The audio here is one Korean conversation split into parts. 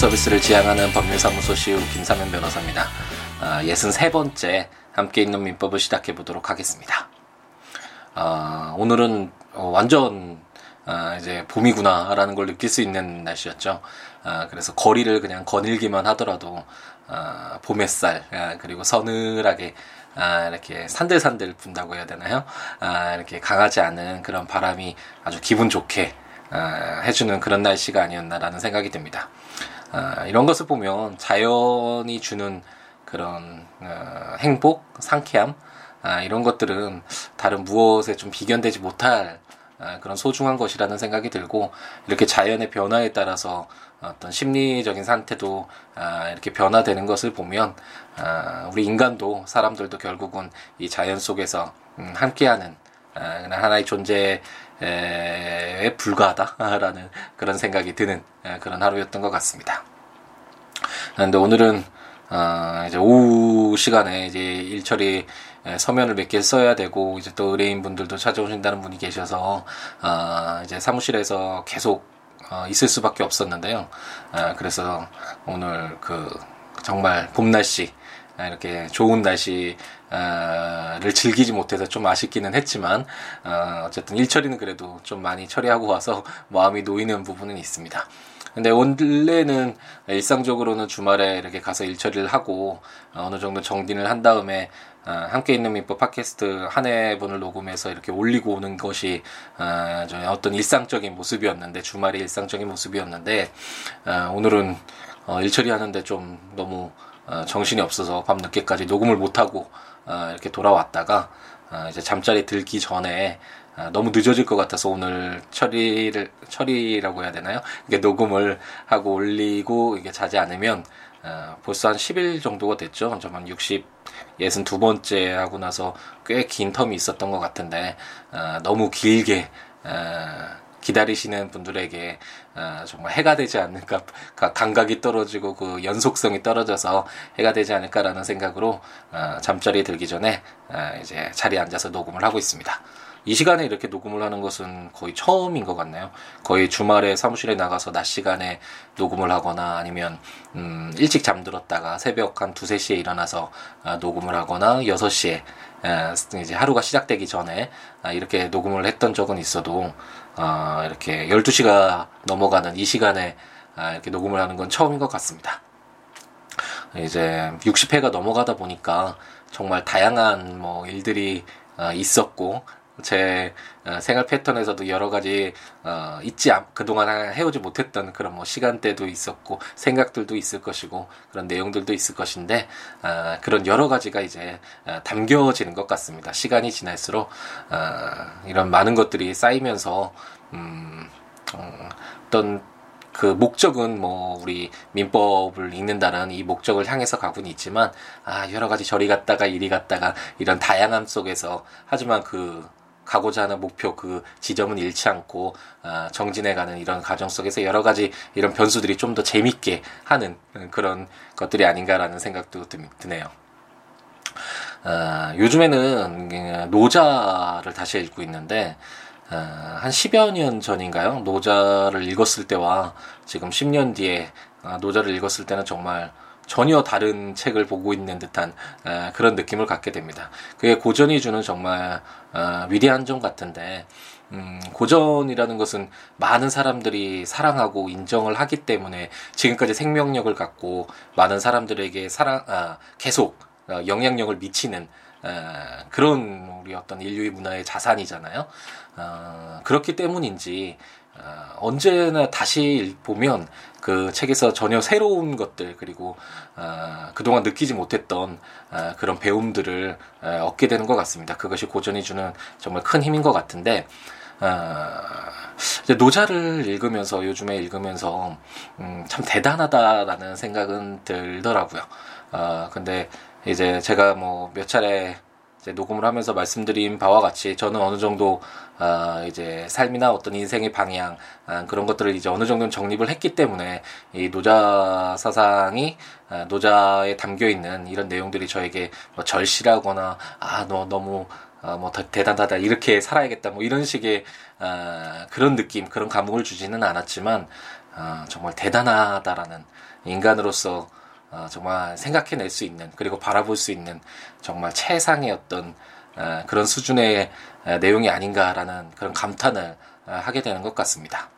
서비스를 지향하는 법률사무소 시우 김사면 변호사입니다. 아, 63번째 함께 있는 민법을 시작해 보도록 하겠습니다. 아, 오늘은 어, 완전 아, 이제 봄이구나라는 걸 느낄 수 있는 날씨였죠. 아, 그래서 거리를 그냥 거닐기만 하더라도 아, 봄 햇살 아, 그리고 서늘하게 아, 이렇게 산들산들 분다고 해야 되나요? 아, 이렇게 강하지 않은 그런 바람이 아주 기분 좋게 아, 해주는 그런 날씨가 아니었나라는 생각이 듭니다. 아, 이런 것을 보면 자연이 주는 그런 어, 행복, 상쾌함 아, 이런 것들은 다른 무엇에 좀 비견되지 못할 아, 그런 소중한 것이라는 생각이 들고 이렇게 자연의 변화에 따라서 어떤 심리적인 상태도 아, 이렇게 변화되는 것을 보면 아, 우리 인간도 사람들도 결국은 이 자연 속에서 음, 함께하는 아, 하나의 존재에 불과하다라는 그런 생각이 드는 그런 하루였던 것 같습니다. 그런데 오늘은 어, 이제 오후 시간에 이제 일처리 서면을 몇 개 써야 되고 이제 또 의뢰인 분들도 찾아오신다는 분이 계셔서 어, 이제 사무실에서 계속 어, 있을 수밖에 없었는데요. 어, 그래서 오늘 그 정말 봄 날씨 이렇게 좋은 날씨 를 즐기지 못해서 좀 아쉽기는 했지만 어, 어쨌든 일처리는 그래도 좀 많이 처리하고 와서 마음이 놓이는 부분은 있습니다. 근데 원래는 일상적으로는 주말에 이렇게 가서 일처리를 하고 어느 정도 정리를 한 다음에 어, 함께 있는 민법 팟캐스트 한 회분을 녹음해서 이렇게 올리고 오는 것이 어, 어떤 일상적인 모습이었는데 주말이 일상적인 모습이었는데 어, 오늘은 어, 일 처리 하는데 좀 너무 어, 정신이 없어서 밤 늦게까지 녹음을 못 하고 어, 이렇게 돌아왔다가 어, 이제 잠자리 들기 전에 아, 너무 늦어질 것 같아서 오늘 처리를 처리라고 해야 되나요? 이게 녹음을 하고 올리고 이게 자지 않으면 어, 벌써 한 10일 정도가 됐죠. 좀한 60, 62번째 하고 나서 꽤 긴 텀이 있었던 것 같은데 어, 너무 길게 어, 기다리시는 분들에게 어, 정말 해가 되지 않을까 감각이 떨어지고 그 연속성이 떨어져서 해가 되지 않을까라는 생각으로 어, 잠자리 들기 전에 어, 이제 자리에 앉아서 녹음을 하고 있습니다. 이 시간에 이렇게 녹음을 하는 것은 거의 처음인 것 같네요. 거의 주말에 사무실에 나가서 낮 시간에 녹음을 하거나 아니면 음, 일찍 잠들었다가 새벽 한 두세 시에 일어나서 아, 녹음을 하거나 여섯 시에 아, 이제 하루가 시작되기 전에 아, 이렇게 녹음을 했던 적은 있어도 아, 이렇게 열두 시가 넘어가는 이 시간에 아, 이렇게 녹음을 하는 건 처음인 것 같습니다. 이제 60회가 넘어가다 보니까 정말 다양한 뭐 일들이 아, 있었고 제 어, 생활 패턴에서도 여러 가지 어, 잊지 그동안 해오지 못했던 그런 뭐 시간대도 있었고 생각들도 있을 것이고 그런 내용들도 있을 것인데 어, 그런 여러 가지가 이제 어, 담겨지는 것 같습니다. 시간이 지날수록 어, 이런 많은 것들이 쌓이면서 음, 어, 어떤 그 목적은 뭐 우리 민법을 읽는다는 이 목적을 향해서 가고는 있지만 아 여러 가지 저리 갔다가 이리 갔다가 이런 다양함 속에서 하지만 그 가고자 하는 목표 그 지점은 잃지 않고 어, 정진해가는 이런 과정 속에서 여러 가지 이런 변수들이 좀 더 재밌게 하는 그런 것들이 아닌가라는 생각도 드네요. 어, 요즘에는 노자를 다시 읽고 있는데 어, 한 10여 년 전인가요? 노자를 읽었을 때와 지금 10년 뒤에 어, 노자를 읽었을 때는 정말 전혀 다른 책을 보고 있는 듯한 어, 그런 느낌을 갖게 됩니다. 그게 고전이 주는 정말 어, 위대한 점 같은데 음, 고전이라는 것은 많은 사람들이 사랑하고 인정을 하기 때문에 지금까지 생명력을 갖고 많은 사람들에게 사랑 아, 계속 어, 영향력을 미치는 어, 그런 우리 어떤 인류의 문화의 자산이잖아요. 어, 그렇기 때문인지 어, 언제나 다시 보면 그 책에서 전혀 새로운 것들 그리고 어, 그동안 느끼지 못했던 어, 그런 배움들을 어, 얻게 되는 것 같습니다. 그것이 고전이 주는 정말 큰 힘인 것 같은데 노자를 읽으면서 요즘에 읽으면서 음, 참 대단하다라는 생각은 들더라고요. 어, 근데 이제 제가 뭐 몇 차례 이제 녹음을 하면서 말씀드린 바와 같이 저는 어느 정도 어, 이제 삶이나 어떤 인생의 방향 어, 그런 것들을 이제 어느 정도는 정립을 했기 때문에 이 노자 사상이 어, 노자에 담겨 있는 이런 내용들이 저에게 뭐 절실하거나 아 너 너무 어, 뭐 대단하다 이렇게 살아야겠다 뭐 이런 식의 어, 그런 느낌 그런 감흥을 주지는 않았지만 어, 정말 대단하다라는 인간으로서 어, 정말 생각해낼 수 있는 그리고 바라볼 수 있는 정말 최상의 어떤 어, 그런 수준의 어, 내용이 아닌가라는 그런 감탄을 어, 하게 되는 것 같습니다.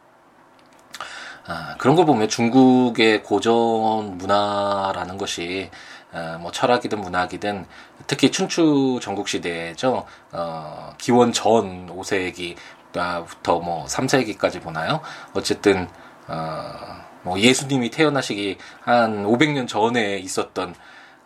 아, 그런 걸 보면 중국의 고전 문화라는 것이 어, 뭐 철학이든 문학이든 특히 춘추 전국 시대죠. 어, 기원 전 5세기부터 뭐 3세기까지 보나요? 어쨌든 어, 뭐 예수님이 태어나시기 한 500년 전에 있었던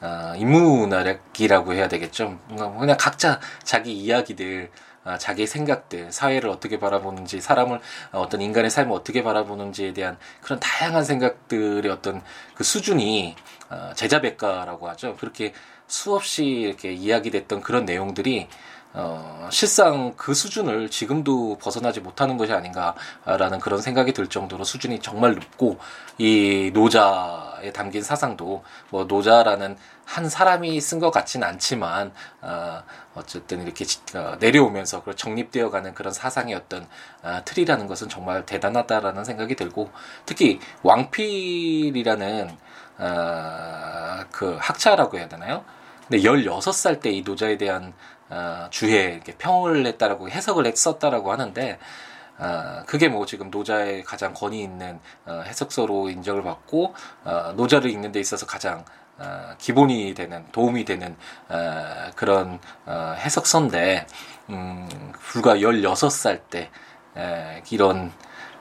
어, 인문학이라고 해야 되겠죠. 그냥 각자 자기 이야기들 아, 자기의 생각들, 사회를 어떻게 바라보는지, 사람을 어, 어떤 인간의 삶을 어떻게 바라보는지에 대한 그런 다양한 생각들의 어떤 그 수준이 어, 제자백가라고 하죠. 그렇게 수없이 이렇게 이야기됐던 그런 내용들이 어, 실상 그 수준을 지금도 벗어나지 못하는 것이 아닌가라는 그런 생각이 들 정도로 수준이 정말 높고 이 노자에 담긴 사상도 뭐 노자라는 한 사람이 쓴 것 같진 않지만 어, 어쨌든 이렇게 어, 내려오면서 그 정립되어가는 그런 사상의 어떤 어, 틀이라는 것은 정말 대단하다라는 생각이 들고 특히 왕필이라는 어, 그 학자라고 해야 되나요? 근데 16살 때 이 노자에 대한 어, 주해 평을 냈다라고 해석을 했었다라고 하는데 어, 그게 뭐 지금 노자의 가장 권위 있는 어, 해석서로 인정을 받고 어, 노자를 읽는 데 있어서 가장 어, 기본이 되는 도움이 되는 어, 그런 어, 해석서인데 음, 불과 16살 때 에, 이런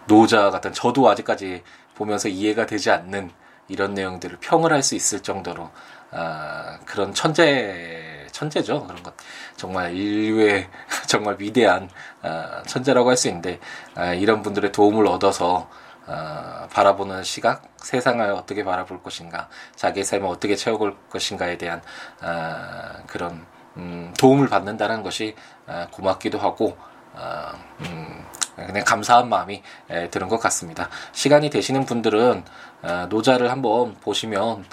노자 같은 저도 아직까지 보면서 이해가 되지 않는 이런 내용들을 평을 할 수 있을 정도로 어, 그런 천재 천재죠 그런 것 정말 인류의 정말 위대한 어, 천재라고 할 수 있는데 어, 이런 분들의 도움을 얻어서 어, 바라보는 시각, 세상을 어떻게 바라볼 것인가, 자기의 삶을 어떻게 채워볼 것인가에 대한 어, 그런 음, 도움을 받는다는 것이 어, 고맙기도 하고 어, 음, 그냥 감사한 마음이 에, 드는 것 같습니다. 시간이 되시는 분들은 어, 노자를 한번 보시면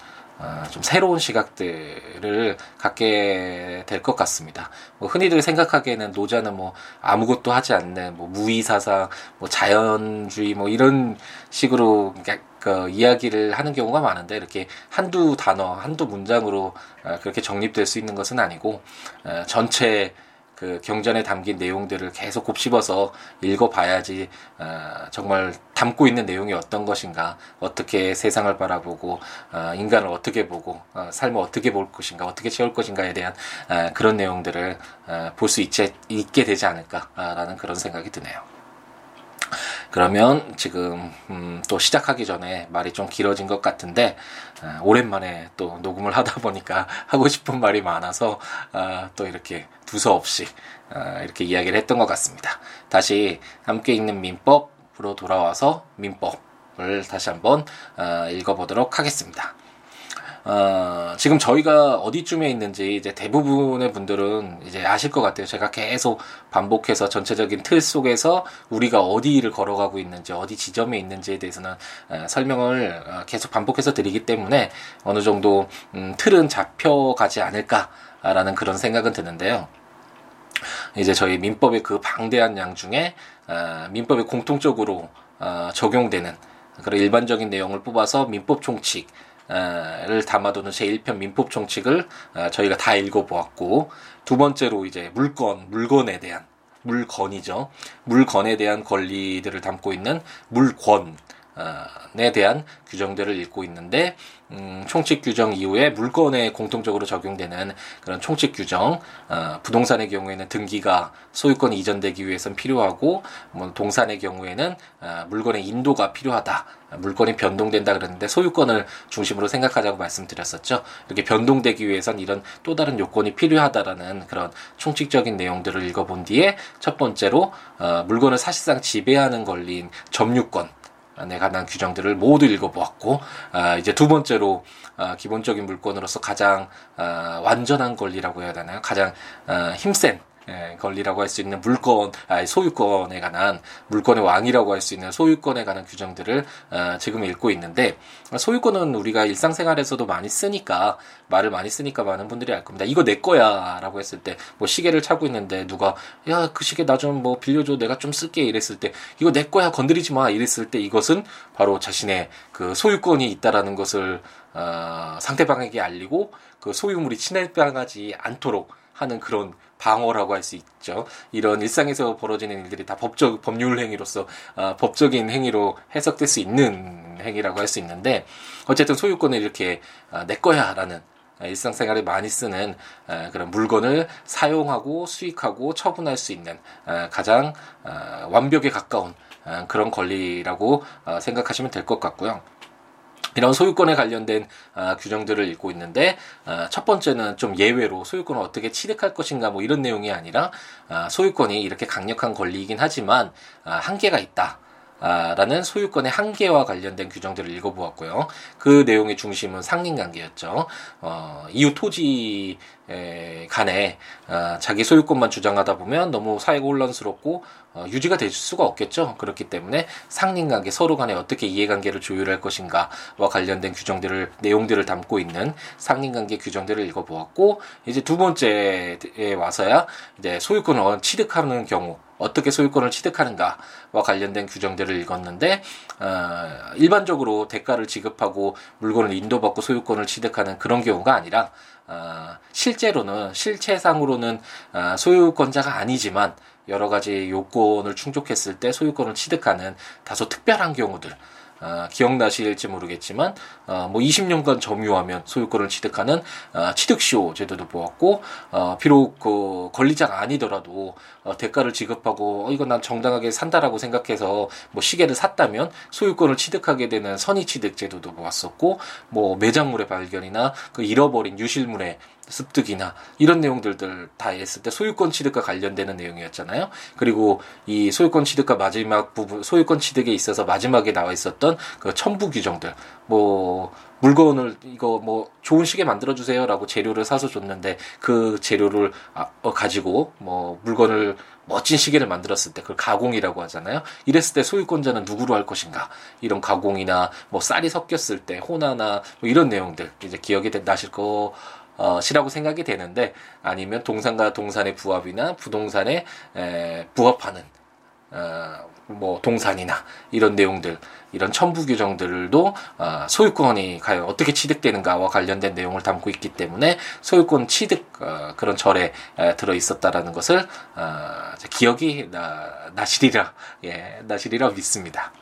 어, 좀 새로운 시각들을 갖게 될 것 같습니다. 뭐 흔히들 생각하기에는 노자는 뭐 아무것도 하지 않는 뭐 무의사상, 뭐 자연주의 뭐 이런 식으로 그 이야기를 하는 경우가 많은데 이렇게 한두 단어, 한두 문장으로 어, 그렇게 정립될 수 있는 것은 아니고 어, 전체 그 경전에 담긴 내용들을 계속 곱씹어서 읽어봐야지 어, 정말 담고 있는 내용이 어떤 것인가, 어떻게 세상을 바라보고 어, 인간을 어떻게 보고 어, 삶을 어떻게 볼 것인가, 어떻게 채울 것인가에 대한 어, 그런 내용들을 어, 볼수 있게 되지 않을까라는 그런 생각이 드네요. 그러면 지금 음, 또 시작하기 전에 말이 좀 길어진 것 같은데 어, 오랜만에 또 녹음을 하다 보니까 하고 싶은 말이 많아서 어, 또 이렇게 두서없이 어, 이렇게 이야기를 했던 것 같습니다. 다시 함께 읽는 민법으로 돌아와서 민법을 다시 한번 어, 읽어보도록 하겠습니다. 어, 지금 저희가 어디쯤에 있는지 이제 대부분의 분들은 이제 아실 것 같아요. 제가 계속 반복해서 전체적인 틀 속에서 우리가 어디를 걸어가고 있는지, 어디 지점에 있는지에 대해서는 어, 설명을 어, 계속 반복해서 드리기 때문에 어느 정도 음, 틀은 잡혀가지 않을까라는 그런 생각은 드는데요. 이제 저희 민법의 그 방대한 양 중에 어, 민법에 공통적으로 어, 적용되는 그런 일반적인 내용을 뽑아서 민법 총칙 를 담아두는 제1편 민법 총칙을 어, 저희가 다 읽어보았고 두 번째로 이제 물건 물건에 대한 물건이죠. 물건에 대한 권리들을 담고 있는 물권 에 대한 규정들을 읽고 있는데 음, 총칙 규정 이후에 물건에 공통적으로 적용되는 그런 총칙 규정 어, 부동산의 경우에는 등기가 소유권 이전되기 위해선 필요하고 뭐 동산의 경우에는 어, 물건의 인도가 필요하다 물건이 변동된다 그랬는데 소유권을 중심으로 생각하자고 말씀드렸었죠. 이렇게 변동되기 위해선 이런 또 다른 요건이 필요하다라는 그런 총칙적인 내용들을 읽어본 뒤에 첫 번째로 어, 물건을 사실상 지배하는 권리인 점유권 에 관한 규정들을 모두 읽어보았고 아, 이제 두 번째로 아, 기본적인 물건으로서 가장 아, 완전한 권리라고 해야 되나요? 가장 아, 힘센 예, 권리라고 할 수 있는 물건, 아, 소유권에 관한 물건의 왕이라고 할 수 있는 소유권에 관한 규정들을 어, 지금 읽고 있는데 소유권은 우리가 일상생활에서도 많이 쓰니까 말을 많이 쓰니까 많은 분들이 알 겁니다. 이거 내 거야라고 했을 때 뭐 시계를 차고 있는데 누가 야 그 시계 나 좀 뭐 빌려줘 내가 좀 쓸게 이랬을 때 이거 내 거야 건드리지 마 이랬을 때 이것은 바로 자신의 그 소유권이 있다라는 것을 어, 상대방에게 알리고 그 소유물이 침해당하지 않도록 하는 그런 방어라고 할 수 있죠. 이런 일상에서 벌어지는 일들이 다 법적 법률 행위로서 어, 법적인 행위로 해석될 수 있는 행위라고 할 수 있는데 어쨌든 소유권을 이렇게 어, 내 거야라는 일상생활에 많이 쓰는 어, 그런 물건을 사용하고 수익하고 처분할 수 있는 어, 가장 어, 완벽에 가까운 어, 그런 권리라고 어, 생각하시면 될 것 같고요. 이런 소유권에 관련된 아, 규정들을 읽고 있는데 아, 첫 번째는 좀 예외로 소유권을 어떻게 취득할 것인가 뭐 이런 내용이 아니라 아, 소유권이 이렇게 강력한 권리이긴 하지만 아, 한계가 있다. 아, 라는 소유권의 한계와 관련된 규정들을 읽어보았고요. 그 내용의 중심은 상린관계였죠. 어, 이웃 토지 에, 간에 어, 자기 소유권만 주장하다 보면 너무 사회가 혼란스럽고 어, 유지가 될 수가 없겠죠. 그렇기 때문에 상린관계 서로 간에 어떻게 이해관계를 조율할 것인가와 관련된 규정들을 내용들을 담고 있는 상린관계 규정들을 읽어보았고 이제 두 번째에 와서야 이제 소유권을 취득하는 경우 어떻게 소유권을 취득하는가와 관련된 규정들을 읽었는데 어, 일반적으로 대가를 지급하고 물건을 인도받고 소유권을 취득하는 그런 경우가 아니라 어, 실제로는 실체상으로는 어, 소유권자가 아니지만 여러 가지 요건을 충족했을 때 소유권을 취득하는 다소 특별한 경우들 어, 기억나실지 모르겠지만 어, 뭐 20년간 점유하면 소유권을 취득하는 어, 취득시효 제도도 보았고 어, 비록 그 권리자가 아니더라도 어, 대가를 지급하고 어, 이건 난 정당하게 산다라고 생각해서 뭐 시계를 샀다면 소유권을 취득하게 되는 선의 취득 제도도 보았었고 뭐 매장물의 발견이나 그 잃어버린 유실물의 습득이나 이런 내용들들 다 했을 때 소유권 취득과 관련되는 내용이었잖아요. 그리고 이 소유권 취득과 마지막 부분 소유권 취득에 있어서 마지막에 나와 있었던 그 첨부 규정들 뭐 물건을 이거 뭐 좋은 시계 만들어 주세요라고 재료를 사서 줬는데 그 재료를 아, 어, 가지고 뭐 물건을 멋진 시계를 만들었을 때 그걸 가공이라고 하잖아요. 이랬을 때 소유권자는 누구로 할 것인가? 이런 가공이나 뭐 쌀이 섞였을 때 호나나 뭐 이런 내용들 이제 기억이 나실 거 어, 시라고 생각이 되는데 아니면 동산과 동산의 부합이나 부동산에 에, 부합하는 어, 뭐 동산이나 이런 내용들 이런 첨부 규정들도 어, 소유권이 과연 어떻게 취득되는가와 관련된 내용을 담고 있기 때문에 소유권 취득 어, 그런 절에 에, 들어 있었다라는 것을 어, 기억이 나, 나시리라 예 나시리라 믿습니다.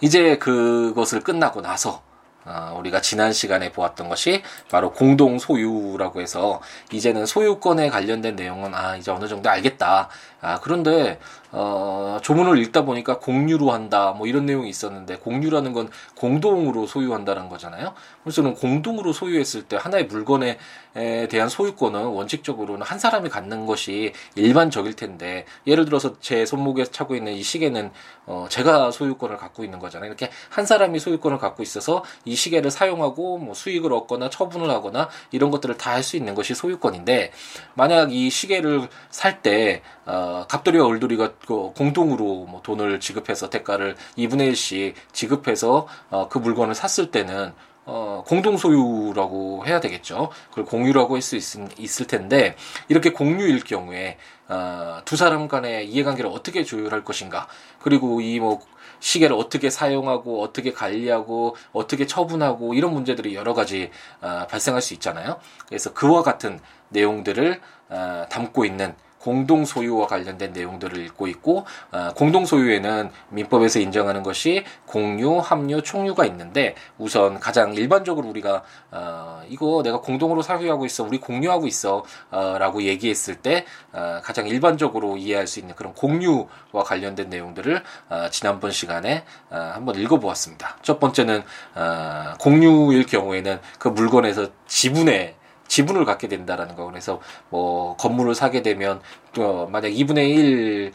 이제 그것을 끝나고 나서 어, 우리가 지난 시간에 보았던 것이 바로 공동 소유라고 해서 이제는 소유권에 관련된 내용은 아 이제 어느 정도 알겠다. 아 그런데 어, 조문을 읽다 보니까 공유로 한다 뭐 이런 내용이 있었는데 공유라는 건 공동으로 소유한다는 거잖아요. 그래서 는 공동으로 소유했을 때 하나의 물건에 대한 소유권은 원칙적으로는 한 사람이 갖는 것이 일반적일 텐데 예를 들어서 제 손목에 차고 있는 이 시계는 어, 제가 소유권을 갖고 있는 거잖아요. 이렇게 한 사람이 소유권을 갖고 있어서 이 시계를 사용하고 뭐 수익을 얻거나 처분을 하거나 이런 것들을 다 할 수 있는 것이 소유권인데 만약 이 시계를 살때 어, 갑돌이와 을돌이가 그 공동으로 뭐 돈을 지급해서 대가를 2분의 1씩 지급해서 어, 그 물건을 샀을 때는 어, 공동 소유라고 해야 되겠죠. 그걸 공유라고 할 수 있을 텐데 이렇게 공유일 경우에 어, 두 사람 간의 이해관계를 어떻게 조율할 것인가 그리고 이 뭐 시계를 어떻게 사용하고 어떻게 관리하고 어떻게 처분하고 이런 문제들이 여러 가지 어, 발생할 수 있잖아요. 그래서 그와 같은 내용들을 어, 담고 있는 공동 소유와 관련된 내용들을 읽고 있고 어, 공동 소유에는 민법에서 인정하는 것이 공유, 합류, 총유가 있는데 우선 가장 일반적으로 우리가 어, 이거 내가 공동으로 사유하고 있어, 우리 공유하고 있어라고 얘기했을 때 어, 가장 일반적으로 이해할 수 있는 그런 공유와 관련된 내용들을 어, 지난번 시간에 어, 한번 읽어보았습니다. 첫 번째는 어, 공유일 경우에는 그 물건에서 지분의 지분을 갖게 된다라는 거. 그래서 뭐 건물을 사게 되면 또 만약 2분의 1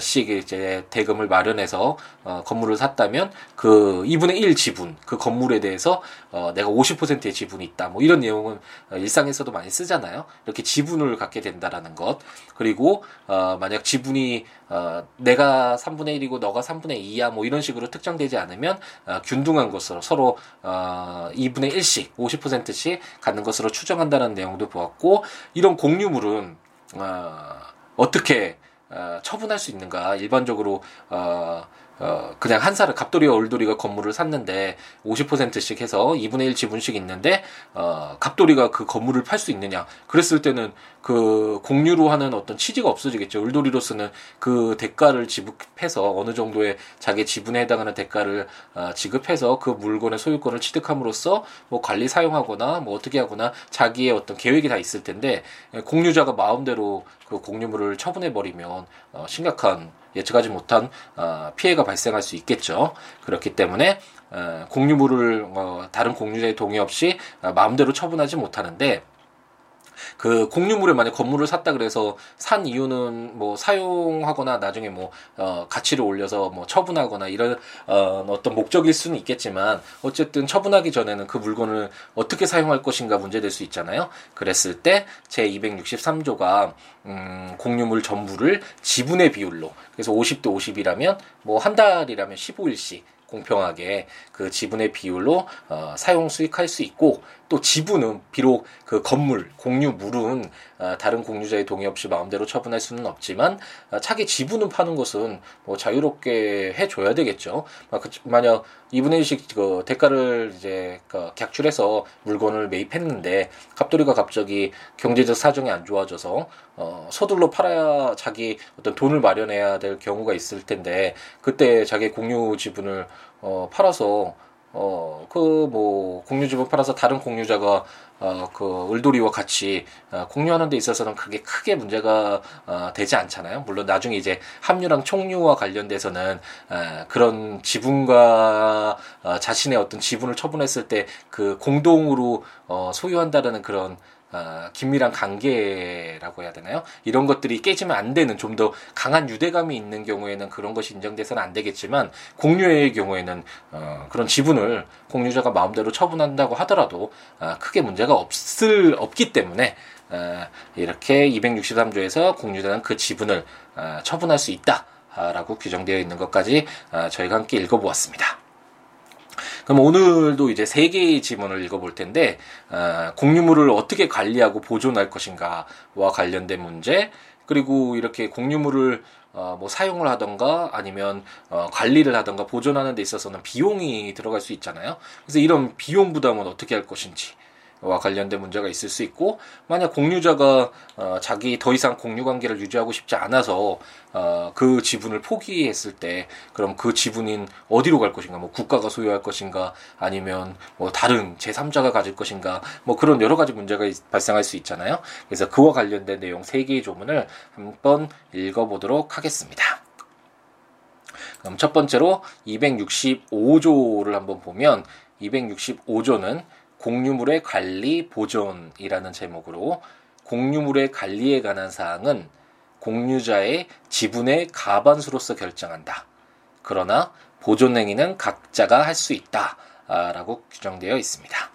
씩 이제 대금을 마련해서 어, 건물을 샀다면 그 2분의 1 지분 그 건물에 대해서 어, 내가 50%의 지분이 있다. 뭐 이런 내용은 어, 일상에서도 많이 쓰잖아요. 이렇게 지분을 갖게 된다라는 것. 그리고 어, 만약 지분이 어, 내가 3분의 1이고 너가 3분의 2야 뭐 이런 식으로 특정되지 않으면 어, 균등한 것으로 서로 어, 2분의 1씩 50%씩 갖는 것으로 추정한다는 내용도 보았고 이런 공유물은 어, 어떻게 어, 처분할 수 있는가? 일반적으로 어, 어, 그냥 한 사람, 갑돌이와 올돌이가 건물을 샀는데 50%씩 해서 2분의 1 지분씩 있는데, 어, 갑돌이가 그 건물을 팔 수 있느냐. 그랬을 때는 그 공유로 하는 어떤 취지가 없어지겠죠. 올돌이로서는 그 대가를 지급해서 어느 정도의 자기 지분에 해당하는 대가를 어, 지급해서 그 물건의 소유권을 취득함으로써 뭐 관리 사용하거나 뭐 어떻게 하거나 자기의 어떤 계획이 다 있을 텐데, 공유자가 마음대로 그 공유물을 처분해 버리면 어, 심각한 예측하지 못한 어, 피해가 발생할 수 있겠죠. 그렇기 때문에 어, 공유물을 어, 다른 공유자의 동의 없이 어, 마음대로 처분하지 못하는데 그 공유물에 만약 건물을 샀다 그래서 산 이유는 뭐 사용하거나 나중에 뭐 어, 가치를 올려서 뭐 처분하거나 이런 어, 어떤 목적일 수는 있겠지만 어쨌든 처분하기 전에는 그 물건을 어떻게 사용할 것인가 문제될 수 있잖아요. 그랬을 때 제 263조가 음, 공유물 전부를 지분의 비율로 그래서 50대 50이라면 뭐 한 달이라면 15일씩 공평하게 그 지분의 비율로 어, 사용 수익할 수 있고 또 지분은 비록 그 건물 공유물은 어, 다른 공유자의 동의 없이 마음대로 처분할 수는 없지만 어, 차기 지분은 파는 것은 뭐 자유롭게 해줘야 되겠죠. 아, 그, 만약 2분의 1씩 그 대가를 이제 그 객출해서 물건을 매입했는데 갑돌이가 갑자기 경제적 사정이 안 좋아져서 어, 서둘러 팔아야 자기 어떤 돈을 마련해야 될 경우가 있을 텐데 그때 자기 공유 지분을 어, 팔아서 어, 그, 뭐, 공유주분 팔아서 다른 공유자가, 어, 그, 을돌이와 같이, 어, 공유하는 데 있어서는 그게 크게 문제가, 어, 되지 않잖아요. 물론 나중에 이제 합류랑 총류와 관련돼서는, 어, 그런 지분과, 어, 자신의 어떤 지분을 처분했을 때 그 공동으로, 어, 소유한다라는 그런, 어, 긴밀한 관계라고 해야 되나요? 이런 것들이 깨지면 안 되는 좀 더 강한 유대감이 있는 경우에는 그런 것이 인정돼서는 안 되겠지만 공유의 경우에는 어, 그런 지분을 공유자가 마음대로 처분한다고 하더라도 어, 크게 문제가 없을 없기 때문에 어, 이렇게 263조에서 공유자는 그 지분을 어, 처분할 수 있다라고 규정되어 있는 것까지 어, 저희가 함께 읽어보았습니다. 그럼 오늘도 이제 세 개의 지문을 읽어볼 텐데 어, 공유물을 어떻게 관리하고 보존할 것인가와 관련된 문제 그리고 이렇게 공유물을 어, 뭐 사용을 하던가 아니면 어, 관리를 하던가 보존하는 데 있어서는 비용이 들어갈 수 있잖아요. 그래서 이런 비용 부담은 어떻게 할 것인지 와 관련된 문제가 있을 수 있고 만약 공유자가 어, 자기 더 이상 공유 관계를 유지하고 싶지 않아서 어, 그 지분을 포기했을 때 그럼 그 지분인 어디로 갈 것인가? 뭐 국가가 소유할 것인가? 아니면 뭐 다른 제3자가 가질 것인가? 뭐 그런 여러 가지 문제가 발생할 수 있잖아요. 그래서 그와 관련된 내용 세 개의 조문을 한번 읽어보도록 하겠습니다. 그럼 첫 번째로 265조를 한번 보면 265조는 공유물의 관리 보존이라는 제목으로 공유물의 관리에 관한 사항은 공유자의 지분의 가반수로서 결정한다. 그러나 보존 행위는 각자가 할 수 있다. 라고 규정되어 있습니다.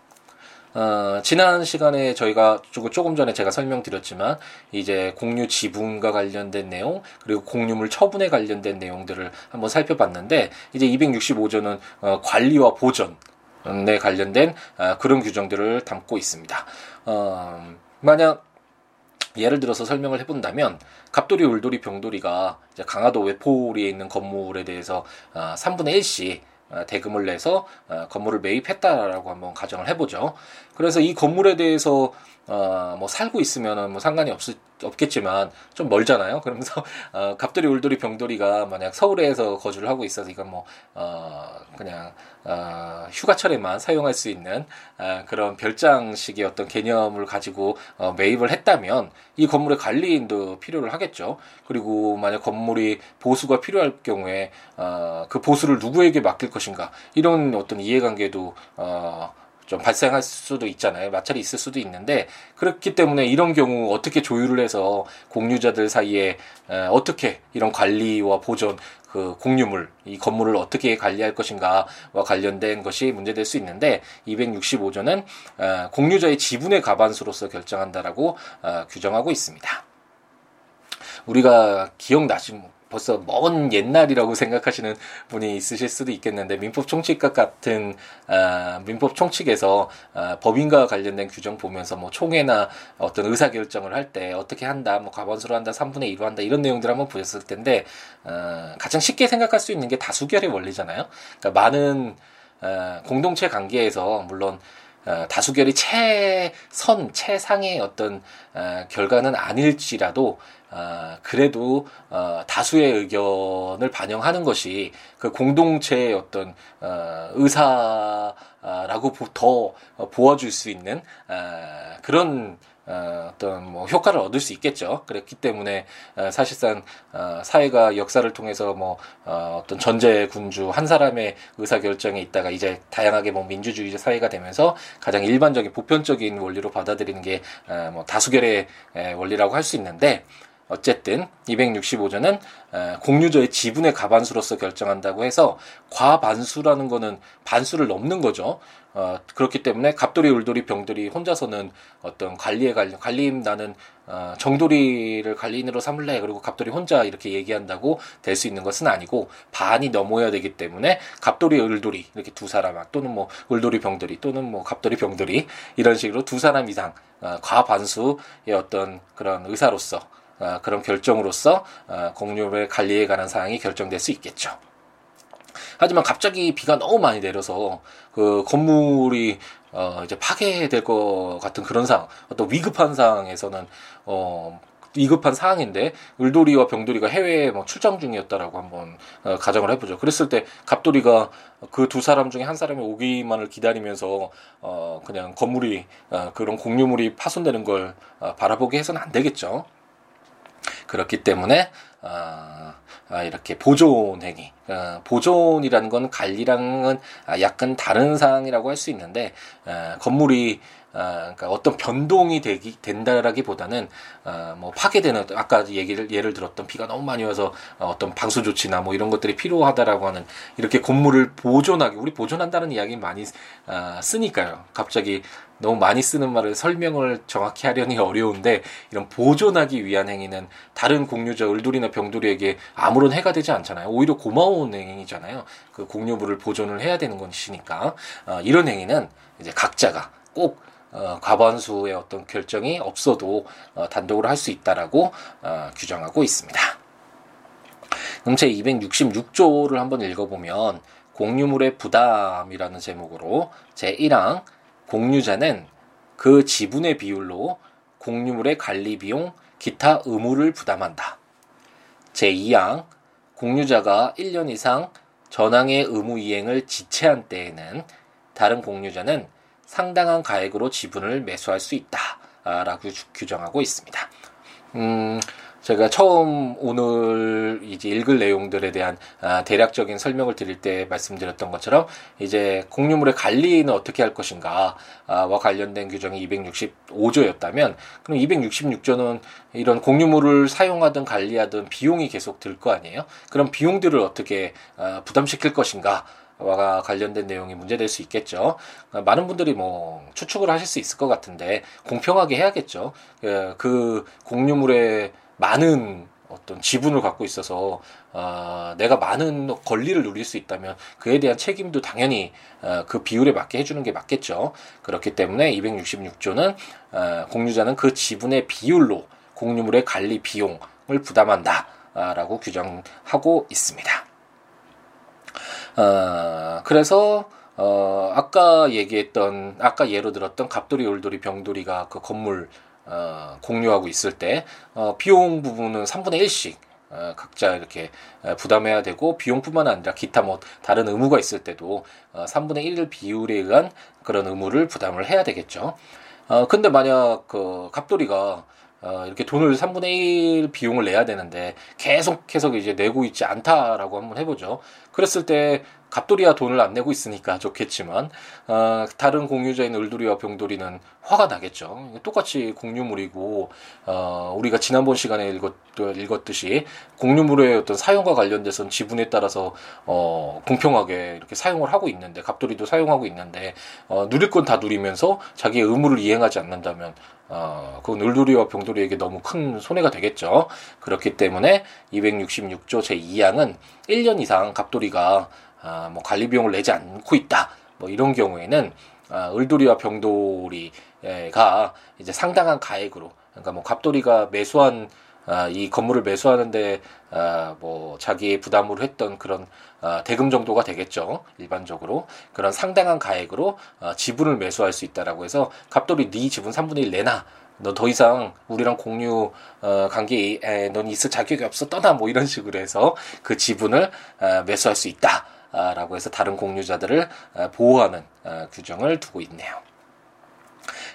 어, 지난 시간에 저희가 조금 전에 제가 설명드렸지만 이제 공유 지분과 관련된 내용 그리고 공유물 처분에 관련된 내용들을 한번 살펴봤는데 이제 265조는 어, 관리와 보존 에 관련된 아, 그런 규정들을 담고 있습니다. 어, 만약 예를 들어서 설명을 해본다면 갑돌이, 울돌이, 병돌이가 강화도 외포리에 있는 건물에 대해서 3분의 아, 1씩 아, 대금을 내서 건물을 매입했다라고 한번 가정을 해보죠. 그래서 이 건물에 대해서 어, 뭐 살고 있으면은 뭐 상관이 없, 없겠지만 좀 멀잖아요. 그러면서 어, 갑돌이, 울돌이, 병돌이가 만약 서울에서 거주를 하고 있어서 이건 뭐 어, 그냥 어, 휴가철에만 사용할 수 있는 어, 그런 별장식의 어떤 개념을 가지고 어, 매입을 했다면 이 건물의 관리인도 필요를 하겠죠. 그리고 만약 건물이 보수가 필요할 경우에 어, 그 보수를 누구에게 맡길 것인가 이런 어떤 이해관계도 어, 좀 발생할 수도 있잖아요. 마찰이 있을 수도 있는데 그렇기 때문에 이런 경우 어떻게 조율을 해서 공유자들 사이에 어떻게 이런 관리와 보존 그 공유물 이 건물을 어떻게 관리할 것인가와 관련된 것이 문제될 수 있는데 265조는 공유자의 지분의 가반수로서 결정한다라고 어, 규정하고 있습니다. 우리가 기억나시 벌써 먼 옛날이라고 생각하시는 분이 있으실 수도 있겠는데 민법 총칙과 같은 아, 민법 총칙에서 아, 법인과 관련된 규정 보면서 뭐 총회나 어떤 의사 결정을 할 때 어떻게 한다, 뭐 과반수로 한다, 3분의 1로 한다 이런 내용들 한번 보셨을 텐데 어, 가장 쉽게 생각할 수 있는 게 다수결의 원리잖아요. 그러니까 많은 어, 공동체 관계에서 물론 어, 다수결이 최선 최상의 어떤 어, 결과는 아닐지라도 어, 그래도 어, 다수의 의견을 반영하는 것이 그 공동체의 어떤 어, 의사라고 더 보아줄 수 있는 어, 그런 어, 어떤 뭐 효과를 얻을 수 있겠죠. 그렇기 때문에 어, 사실상 어, 사회가 역사를 통해서 뭐 어, 어떤 전제 군주 한 사람의 의사 결정에 있다가 이제 다양하게 뭐 민주주의 사회가 되면서 가장 일반적인 보편적인 원리로 받아들이는 게뭐 어, 다수결의 원리라고 할 수 있는데 어쨌든 265조는 공유자의 지분의 가반수로서 결정한다고 해서 과반수라는 거는 반수를 넘는 거죠. 어, 그렇기 때문에 갑돌이, 울돌이, 병돌이 혼자서는 어떤 관리에 관련, 관리임 나는 어, 정돌이를 관리인으로 삼을래 그리고 갑돌이 혼자 이렇게 얘기한다고 될 수 있는 것은 아니고 반이 넘어야 되기 때문에 갑돌이, 울돌이 이렇게 두 사람 또는 뭐 울돌이, 병돌이 또는 뭐 갑돌이, 병돌이 이런 식으로 두 사람 이상 어, 과반수의 어떤 그런 의사로서 어, 그런 결정으로서 어, 공유를 관리에 관한 사항이 결정될 수 있겠죠. 하지만 갑자기 비가 너무 많이 내려서 그 건물이 어 이제 파괴될 것 같은 그런 상황, 어떤 위급한 상황에서는 어 위급한 상황인데 을돌이와 병돌이가 해외에 뭐 출장 중이었다라고 한번 어, 가정을 해보죠. 그랬을 때 갑돌이가 그 두 사람 중에 한 사람이 오기만을 기다리면서 어 그냥 건물이 어, 그런 공유물이 파손되는 걸 어, 바라보게 해서는 안 되겠죠. 그렇기 때문에 어, 어, 이렇게 보존 행위, 어, 보존이라는 건 관리랑은 약간 다른 사항이라고 할 수 있는데 어, 건물이 어, 그러니까 어떤 변동이 되기 된다라기보다는 어, 뭐 파괴되는 아까 얘기를 예를 들었던 비가 너무 많이 와서 어, 어떤 방수 조치나 뭐 이런 것들이 필요하다라고 하는 이렇게 건물을 보존하기 우리 보존한다는 이야기 많이 어, 쓰니까요. 갑자기 너무 많이 쓰는 말을 설명을 정확히 하려니 어려운데 이런 보존하기 위한 행위는 다른 공유자 을돌이나 병돌이에게 아무런 해가 되지 않잖아요. 오히려 고마운 행위잖아요. 그 공유물을 보존을 해야 되는 것이니까 어, 이런 행위는 이제 각자가 꼭 어, 과반수의 어떤 결정이 없어도 어, 단독으로 할 수 있다라고 어, 규정하고 있습니다. 그럼 제 266조를 한번 읽어보면 공유물의 부담이라는 제목으로 제 1항 공유자는 그 지분의 비율로 공유물의 관리 비용, 기타 의무를 부담한다. 제2항 공유자가 1년 이상 전항의 의무 이행을 지체한 때에는 다른 공유자는 상당한 가액으로 지분을 매수할 수 있다라고 규정하고 있습니다. 음, 제가 처음 오늘 이제 읽을 내용들에 대한 아, 대략적인 설명을 드릴 때 말씀드렸던 것처럼 이제 공유물의 관리는 어떻게 할 것인가와 관련된 규정이 265조였다면 그럼 266조는 이런 공유물을 사용하든 관리하든 비용이 계속 들 거 아니에요? 그럼 비용들을 어떻게 아, 부담시킬 것인가? 와 관련된 내용이 문제될 수 있겠죠. 많은 분들이 뭐 추측을 하실 수 있을 것 같은데 공평하게 해야겠죠. 그, 그 공유물의 많은 어떤 지분을 갖고 있어서 어, 내가 많은 권리를 누릴 수 있다면 그에 대한 책임도 당연히 어, 그 비율에 맞게 해주는 게 맞겠죠. 그렇기 때문에 266조는 어, 공유자는 그 지분의 비율로 공유물의 관리 비용을 부담한다라고 규정하고 있습니다. 어, 그래서 어, 아까 얘기했던 아까 예로 들었던 갑돌이, 올돌이, 병돌이가 그 건물 어, 공유하고 있을 때 어, 비용 부분은 3분의 1씩 어, 각자 이렇게 부담해야 되고 비용뿐만 아니라 기타 뭐 다른 의무가 있을 때도 어, 3분의 1 비율에 의한 그런 의무를 부담을 해야 되겠죠. 어, 근데 만약 그 갑돌이가 어, 이렇게 돈을 3분의 1 비용을 내야 되는데 계속해서 이제 내고 있지 않다라고 한번 해보죠. 그랬을 때 갑돌이야 돈을 안 내고 있으니까 좋겠지만 어, 다른 공유자인 을돌이와 병돌이는 화가 나겠죠. 똑같이 공유물이고 어, 우리가 지난번 시간에 읽었, 읽었듯이 공유물의 어떤 사용과 관련돼서는 지분에 따라서 어, 공평하게 이렇게 사용을 하고 있는데 갑돌이도 사용하고 있는데 어, 누릴 건 다 누리면서 자기의 의무를 이행하지 않는다면 어, 그건 을돌이와 병돌이에게 너무 큰 손해가 되겠죠. 그렇기 때문에 266조 제2항은 1년 이상 갑돌이가 아, 뭐 관리 비용을 내지 않고 있다. 뭐 이런 경우에는 아, 을돌이와 병돌이가 이제 상당한 가액으로 그러니까 뭐 갑돌이가 매수한 아, 이 건물을 매수하는데 아, 뭐 자기의 부담으로 했던 그런 아, 대금 정도가 되겠죠. 일반적으로. 그런 상당한 가액으로 아, 지분을 매수할 수 있다라고 해서 갑돌이 네 지분 3분의 1 내놔. 너 더 이상 우리랑 공유 어, 관계에 넌 있을 자격이 없어. 떠나. 뭐 이런 식으로 해서 그 지분을 어, 매수할 수 있다. 라고 해서 다른 공유자들을 어, 보호하는 어, 규정을 두고 있네요.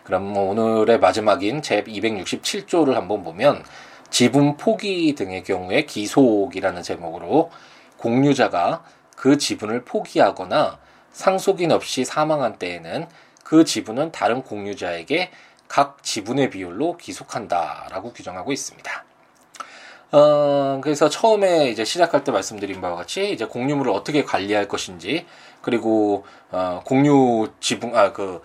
그럼 뭐 오늘의 마지막인 제 267조를 한번 보면 지분 포기 등의 경우에 기속이라는 제목으로 공유자가 그 지분을 포기하거나 상속인 없이 사망한 때에는 그 지분은 다른 공유자에게 각 지분의 비율로 기속한다라고 규정하고 있습니다. 어, 그래서 처음에 이제 시작할 때 말씀드린 바와 같이 이제 공유물을 어떻게 관리할 것인지 그리고 어, 공유 지분 아그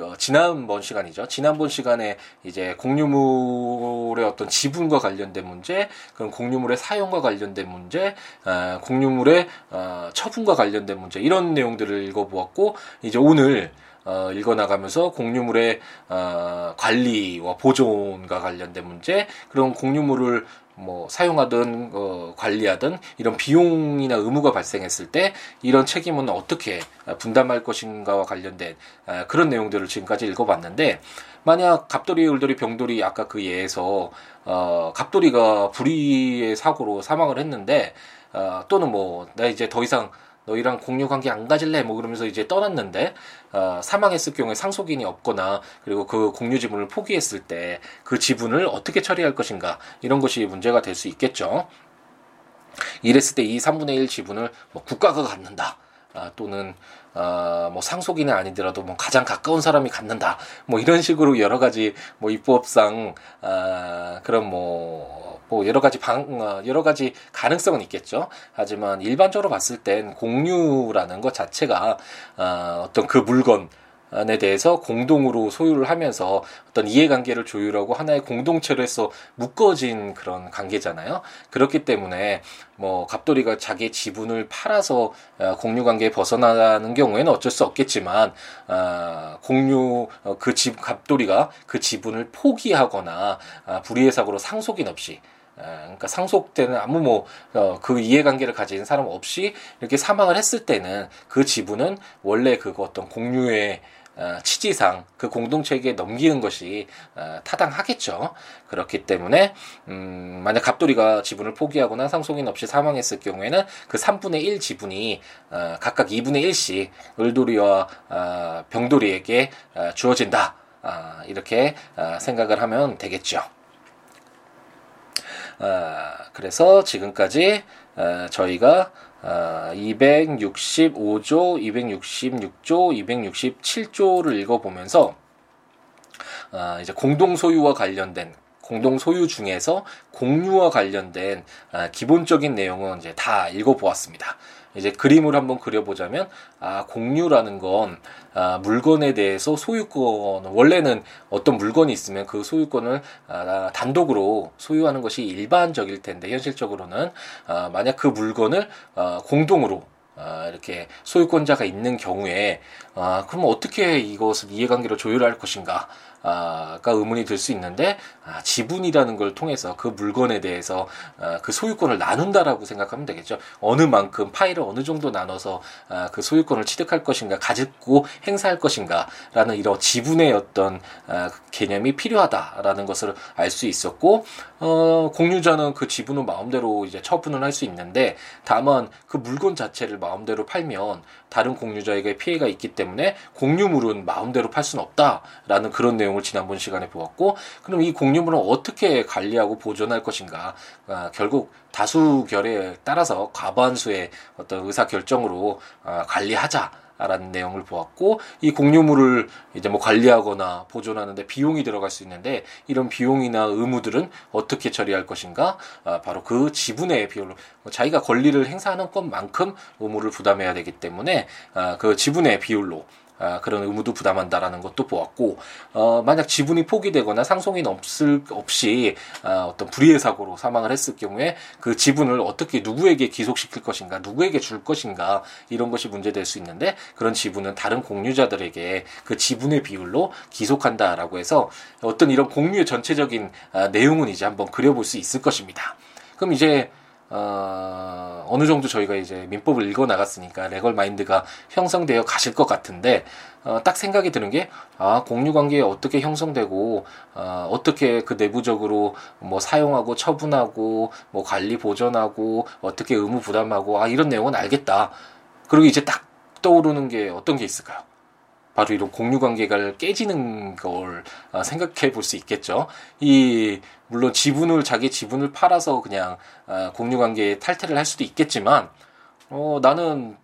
어, 지난번 시간이죠. 지난번 시간에 이제 공유물의 어떤 지분과 관련된 문제, 그럼 공유물의 사용과 관련된 문제, 어, 공유물의 어, 처분과 관련된 문제 이런 내용들을 읽어보았고 이제 오늘 어, 읽어나가면서 공유물의 어, 관리와 보존과 관련된 문제, 그런 공유물을 뭐 사용하든 어, 관리하든 이런 비용이나 의무가 발생했을 때 이런 책임은 어떻게 분담할 것인가와 관련된 아, 그런 내용들을 지금까지 읽어봤는데 만약 갑돌이, 을돌이, 병돌이 아까 그 예에서 어, 갑돌이가 불의의 사고로 사망을 했는데 어, 또는 뭐 나 이제 더 이상 너희랑 공유 관계 안 가질래 뭐 그러면서 이제 떠났는데 어, 사망했을 경우에 상속인이 없거나 그리고 그 공유 지분을 포기했을 때 그 지분을 어떻게 처리할 것인가 이런 것이 문제가 될 수 있겠죠. 이랬을 때 이 3분의 1 지분을 뭐 국가가 갖는다. 아, 또는 어, 뭐 상속인이 아니더라도 뭐 가장 가까운 사람이 갖는다. 뭐 이런 식으로 여러 가지 뭐 입법상 아, 그런 뭐 뭐 여러 가지 방 어, 여러 가지 가능성은 있겠죠. 하지만 일반적으로 봤을 땐 공유라는 것 자체가 어, 어떤 그 물건 에 대해서 공동으로 소유를 하면서 어떤 이해관계를 조율하고 하나의 공동체로 해서 묶어진 그런 관계잖아요. 그렇기 때문에 뭐 갑돌이가 자기 지분을 팔아서 어, 공유관계에 벗어나는 경우에는 어쩔 수 없겠지만 아, 공유 그 집 갑돌이가 그 지분을 포기하거나 아, 불의의 사고로 상속인 없이 그러니까 상속되는 아무 뭐그 어, 이해관계를 가진 사람 없이 이렇게 사망을 했을 때는 그 지분은 원래 그 어떤 공유의 어, 취지상 그 공동체에게 넘기는 것이 어, 타당하겠죠. 그렇기 때문에 음, 만약 갑돌이가 지분을 포기하거나 상속인 없이 사망했을 경우에는 그 3분의 1 지분이 어, 각각 2분의 1씩 을돌이와 어, 병돌이에게 어, 주어진다. 아, 이렇게 어, 생각을 하면 되겠죠. 아, 그래서 지금까지 아, 저희가 아, 265조, 266조, 267조를 읽어보면서 아, 이제 공동 소유와 관련된 공동 소유 중에서 공유와 관련된 아, 기본적인 내용은 이제 다 읽어보았습니다. 이제 그림을 한번 그려보자면 아 공유라는 건 아, 물건에 대해서 소유권 원래는 어떤 물건이 있으면 그 소유권을 아, 단독으로 소유하는 것이 일반적일 텐데 현실적으로는 아, 만약 그 물건을 아, 공동으로 아, 이렇게 소유권자가 있는 경우에 아, 그럼 어떻게 이것을 이해관계로 조율할 것인가 아 가 의문이 들 수 있는데 아, 지분이라는 걸 통해서 그 물건에 대해서 아, 그 소유권을 나눈다라고 생각하면 되겠죠. 어느 만큼 파일을 어느 정도 나눠서 아, 그 소유권을 취득할 것인가, 가지고 행사할 것인가라는 이런 지분의 어떤 아, 개념이 필요하다라는 것을 알 수 있었고 어, 공유자는 그 지분을 마음대로 이제 처분을 할 수 있는데 다만 그 물건 자체를 마음대로 팔면 다른 공유자에게 피해가 있기 때문에 공유물은 마음대로 팔 수는 없다라는 그런 내용. 내용을 지난번 시간에 보았고 그럼 이 공유물은 어떻게 관리하고 보존할 것인가 아, 결국 다수결에 따라서 과반수의 어떤 의사 결정으로 아, 관리하자. 라는 내용을 보았고 이 공유물을 이제 뭐 관리하거나 보존하는데 비용이 들어갈 수 있는데 이런 비용이나 의무들은 어떻게 처리할 것인가 아, 바로 그 지분의 비율로 뭐 자기가 권리를 행사하는 것만큼 의무를 부담해야 되기 때문에 아, 그 지분의 비율로 아, 그런 의무도 부담한다라는 것도 보았고 어, 만약 지분이 포기되거나 상속인 없을 없이 아, 어떤 불의의 사고로 사망을 했을 경우에 그 지분을 어떻게 누구에게 기속시킬 것인가 누구에게 줄 것인가 이런 것이 문제될 수 있는데 그런 지분은 다른 공유자들에게 그 지분의 비율로 기속한다라고 해서 어떤 이런 공유의 전체적인 아, 내용은 이제 한번 그려볼 수 있을 것입니다. 그럼 이제 어, 어느 정도 저희가 이제 민법을 읽어 나갔으니까 레걸 마인드가 형성되어 가실 것 같은데 어, 딱 생각이 드는 게 아, 공유 관계 어떻게 형성되고 어, 어떻게 그 내부적으로 뭐 사용하고 처분하고 뭐 관리 보존하고 어떻게 의무 부담하고 아 이런 내용은 알겠다. 그리고 이제 딱 떠오르는 게 어떤 게 있을까요? 바로 이런 공유 관계가 깨지는 걸 어, 생각해 볼 수 있겠죠. 이 물론 지분을 자기 지분을 팔아서 그냥 어, 공유 관계에 탈퇴를 할 수도 있겠지만 어 나는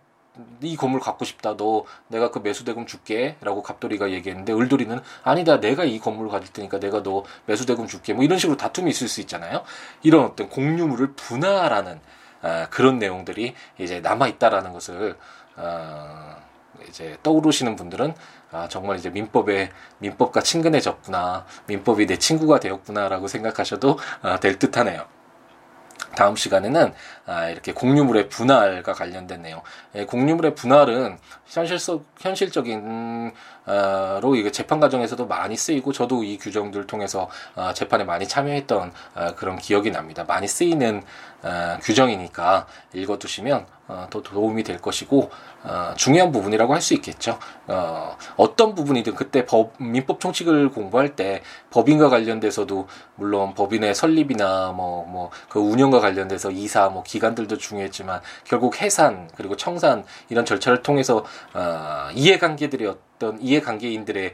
이 건물 갖고 싶다. 너 내가 그 매수 대금 줄게라고 갑돌이가 얘기했는데 을돌이는 아니다. 내가 이 건물 가질 테니까 내가 너 매수 대금 줄게. 뭐 이런 식으로 다툼이 있을 수 있잖아요. 이런 어떤 공유물을 분할하는 어, 그런 내용들이 이제 남아 있다라는 것을 어, 이제 떠오르시는 분들은 아 정말 이제 민법에 민법과 친근해졌구나 민법이 내 친구가 되었구나라고 생각하셔도 아, 될 듯하네요. 다음 시간에는 아, 이렇게 공유물의 분할과 관련된 내용. 예, 공유물의 분할은 현실적 현실적인 로 이게 재판 과정에서도 많이 쓰이고 저도 이 규정들 통해서 어, 재판에 많이 참여했던 어, 그런 기억이 납니다. 많이 쓰이는 어, 규정이니까 읽어두시면 어, 더 도움이 될 것이고 어, 중요한 부분이라고 할 수 있겠죠. 어, 어떤 부분이든 그때 법 민법 총칙을 공부할 때 법인과 관련돼서도 물론 법인의 설립이나 뭐 뭐 그 운영과 관련돼서 이사 뭐 기관들도 중요했지만 결국 해산 그리고 청산 이런 절차를 통해서 어, 이해관계들이 어떤 이해관계인들의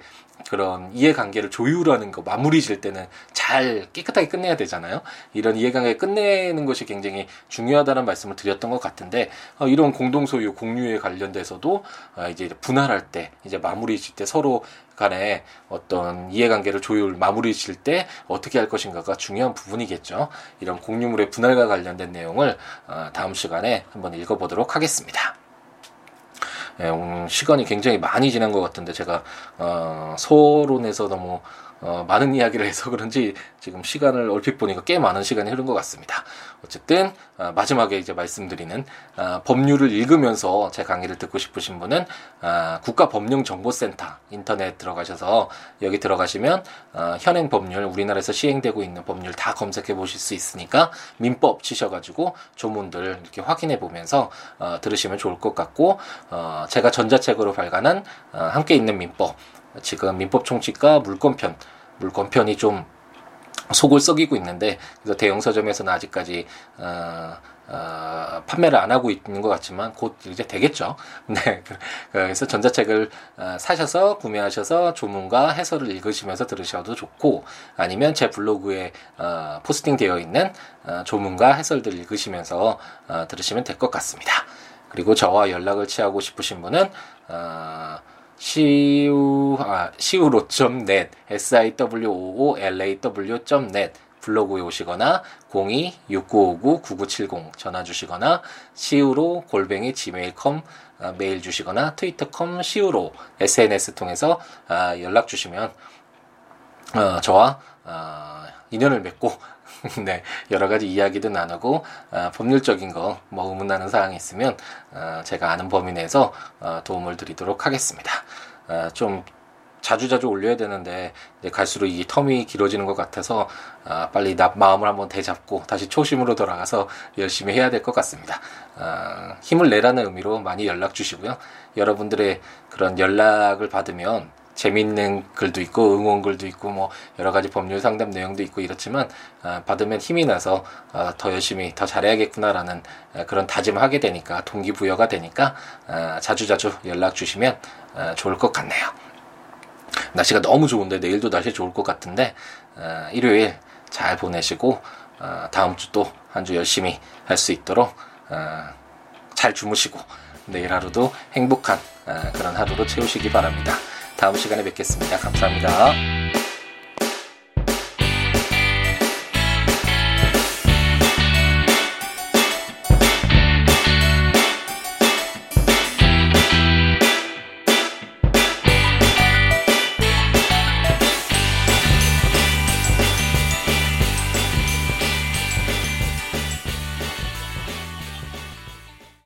그런 이해관계를 조율하는 거 마무리 질 때는 잘 깨끗하게 끝내야 되잖아요. 이런 이해관계 끝내는 것이 굉장히 중요하다는 말씀을 드렸던 것 같은데 어, 이런 공동소유 공유에 관련돼서도 어, 이제 분할할 때 이제 마무리 질 때 서로 간에 어떤 이해관계를 조율 마무리 질 때 어떻게 할 것인가가 중요한 부분이겠죠. 이런 공유물의 분할과 관련된 내용을 어, 다음 시간에 한번 읽어보도록 하겠습니다. 예, 음, 시간이 굉장히 많이 지난 것 같은데 제가 어, 소론에서 너무 어, 많은 이야기를 해서 그런지 지금 시간을 얼핏 보니까 꽤 많은 시간이 흐른 것 같습니다. 어쨌든 어, 마지막에 이제 말씀드리는 어, 법률을 읽으면서 제 강의를 듣고 싶으신 분은 어, 국가법령정보센터 인터넷 들어가셔서 여기 들어가시면 어, 현행 법률 우리나라에서 시행되고 있는 법률 다 검색해 보실 수 있으니까 민법 치셔가지고 조문들 이렇게 확인해 보면서 어, 들으시면 좋을 것 같고 어, 제가 전자책으로 발간한 어, 함께 있는 민법 지금 민법 총칙과 물권편, 물권편이 좀 속을 썩이고 있는데 그래서 대형 서점에서는 아직까지 어, 어, 판매를 안 하고 있는 것 같지만 곧 이제 되겠죠. 네, 그래서 전자책을 어, 사셔서 구매하셔서 조문과 해설을 읽으시면서 들으셔도 좋고 아니면 제 블로그에 어, 포스팅되어 있는 어, 조문과 해설들 읽으시면서 어, 들으시면 될 것 같습니다. 그리고 저와 연락을 취하고 싶으신 분은 어, 시우 아 siwo.net siwoolaw.net 블로그에 오시거나 02-6959-9970 전화 주시거나 시우로 골뱅이 gmail.com 아, 메일 주시거나 트위터.com 시우로 SNS 통해서 아, 연락 주시면 어, 저와 어, 인연을 맺고 네, 여러 가지 이야기도 나누고 어, 법률적인 거 뭐 의문나는 사항이 있으면 어, 제가 아는 범위 내에서 어, 도움을 드리도록 하겠습니다. 어, 좀 자주 자주 올려야 되는데 이제 갈수록 이 텀이 길어지는 것 같아서 아, 빨리 나 마음을 한번 되잡고 다시 초심으로 돌아가서 열심히 해야 될 것 같습니다. 아, 힘을 내라는 의미로 많이 연락 주시고요. 여러분들의 그런 연락을 받으면 재밌는 글도 있고 응원 글도 있고 뭐 여러 가지 법률 상담 내용도 있고 이렇지만 아, 받으면 힘이 나서 아, 더 열심히 더 잘해야겠구나라는 아, 그런 다짐을 하게 되니까 동기부여가 되니까 자주자주 연락 주시면 좋을 것 같네요. 날씨가 너무 좋은데 내일도 날씨 좋을 것 같은데 일요일 잘 보내시고 다음 주 또 한 주 열심히 할 수 있도록 잘 주무시고 내일 하루도 행복한 그런 하루로 채우시기 바랍니다. 다음 시간에 뵙겠습니다. 감사합니다.